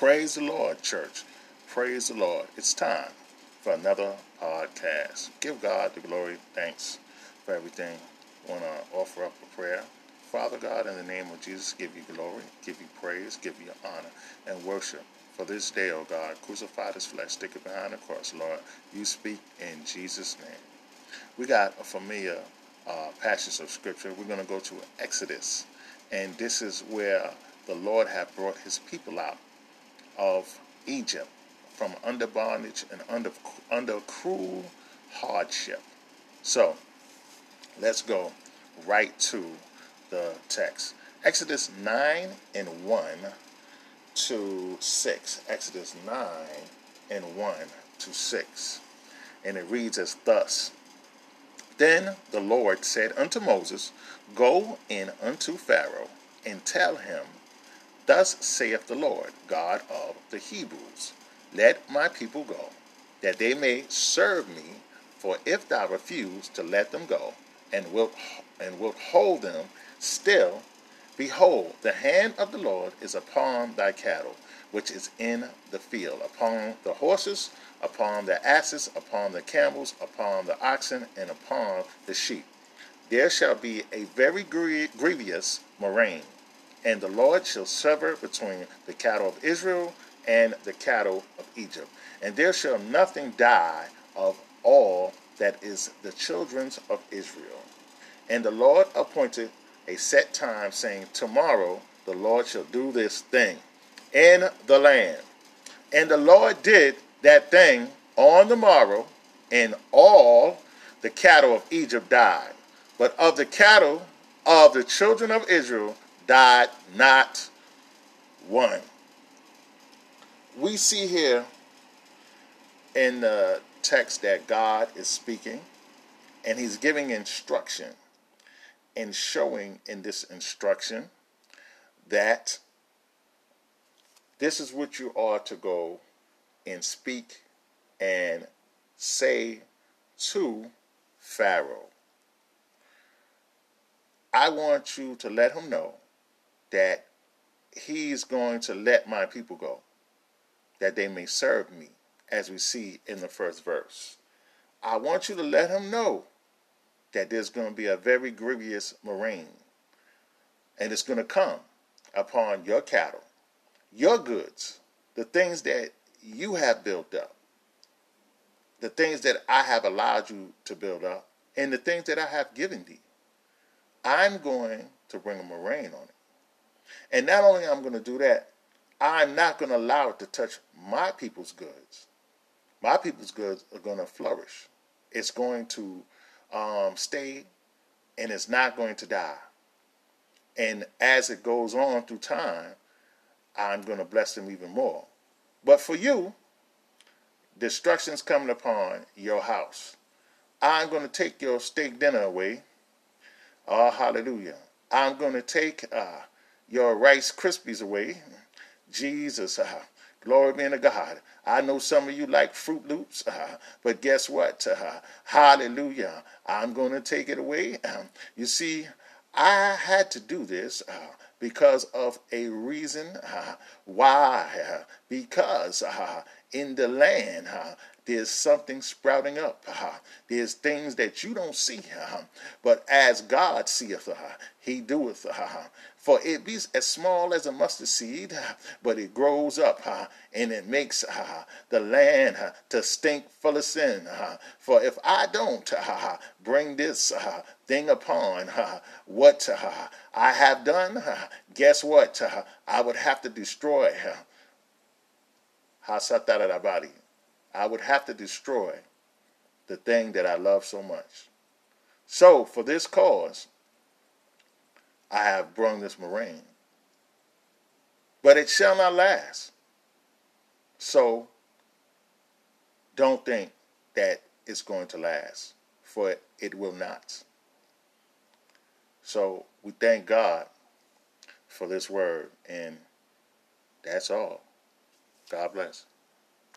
Praise the Lord, church. Praise the Lord. It's time for another podcast. Give God the glory, thanks for everything. Want to offer up a prayer. Father God, in the name of Jesus, give you glory, give you praise, give you honor, and worship. For this day, O oh God, crucify this flesh, stick it behind the cross, Lord. You speak in Jesus' name. We got a familiar uh, passage of scripture. We're going to go to Exodus, and this is where the Lord had brought his people out of Egypt from under bondage and under under cruel hardship. So let's go right to the text. Exodus 9 and 1 to 6. Exodus 9 and 1 to 6. And it reads as thus Then the Lord said unto Moses, Go in unto Pharaoh, and tell him, Thus saith the Lord, God of the Hebrews let my people go, that they may serve me. For if thou refuse to let them go, and wilt and wilt hold them still, behold, the hand of the Lord is upon thy cattle, which is in the field, upon the horses, upon the asses, upon the camels, upon the oxen, and upon the sheep. There shall be a very grievous murrain, and the Lord shall sever between the cattle of Israel and the cattle of Egypt. And there shall nothing die of all that is the children of Israel. And the Lord appointed a set time, saying, Tomorrow the Lord shall do this thing in the land. And the Lord did that thing on the morrow, and all the cattle of Egypt died. But of the cattle of the children of Israel died not one we see here in the text that God is speaking and he's giving instruction and showing in this instruction that this is what you are to go and speak and say to Pharaoh. I want you to let him know that he's going to let my people go that they may serve me, as we see in the first verse. I want you to let him know that there's going to be a very grievous murrain, and it's going to come upon your cattle, your goods, the things that you have built up, the things that I have allowed you to build up, and the things that I have given thee. I'm going to bring a murrain on it. And not only am I going to do that, I'm not going to allow it to touch my people's goods. My people's goods are going to flourish. It's going to um, stay and it's not going to die. And as it goes on through time, I'm going to bless them even more. But for you, destruction's coming upon your house. I'm going to take your steak dinner away. Oh, hallelujah. I'm going to take uh, your Rice Krispies away. Jesus, uh, glory be to God. I know some of you like Froot Loops, uh, but guess what? Uh, hallelujah. I'm going to take it away. Um, you see, I had to do this uh, because of a reason. Uh, why? Uh, because in the land, there's something sprouting up. Uh-huh. There's things that you don't see. Uh-huh. But as God seeth, uh-huh, he doeth. For it be as small as a mustard seed, but it grows up and it makes the land to stink full of sin. For if I don't bring this thing upon what I have done, guess what? I would have to destroy. I would have to destroy the thing that I love so much. So, for this cause, I have brung this murrain. But it shall not last. So don't think that it's going to last, for it will not. So we thank God for this word, and that's all. God bless.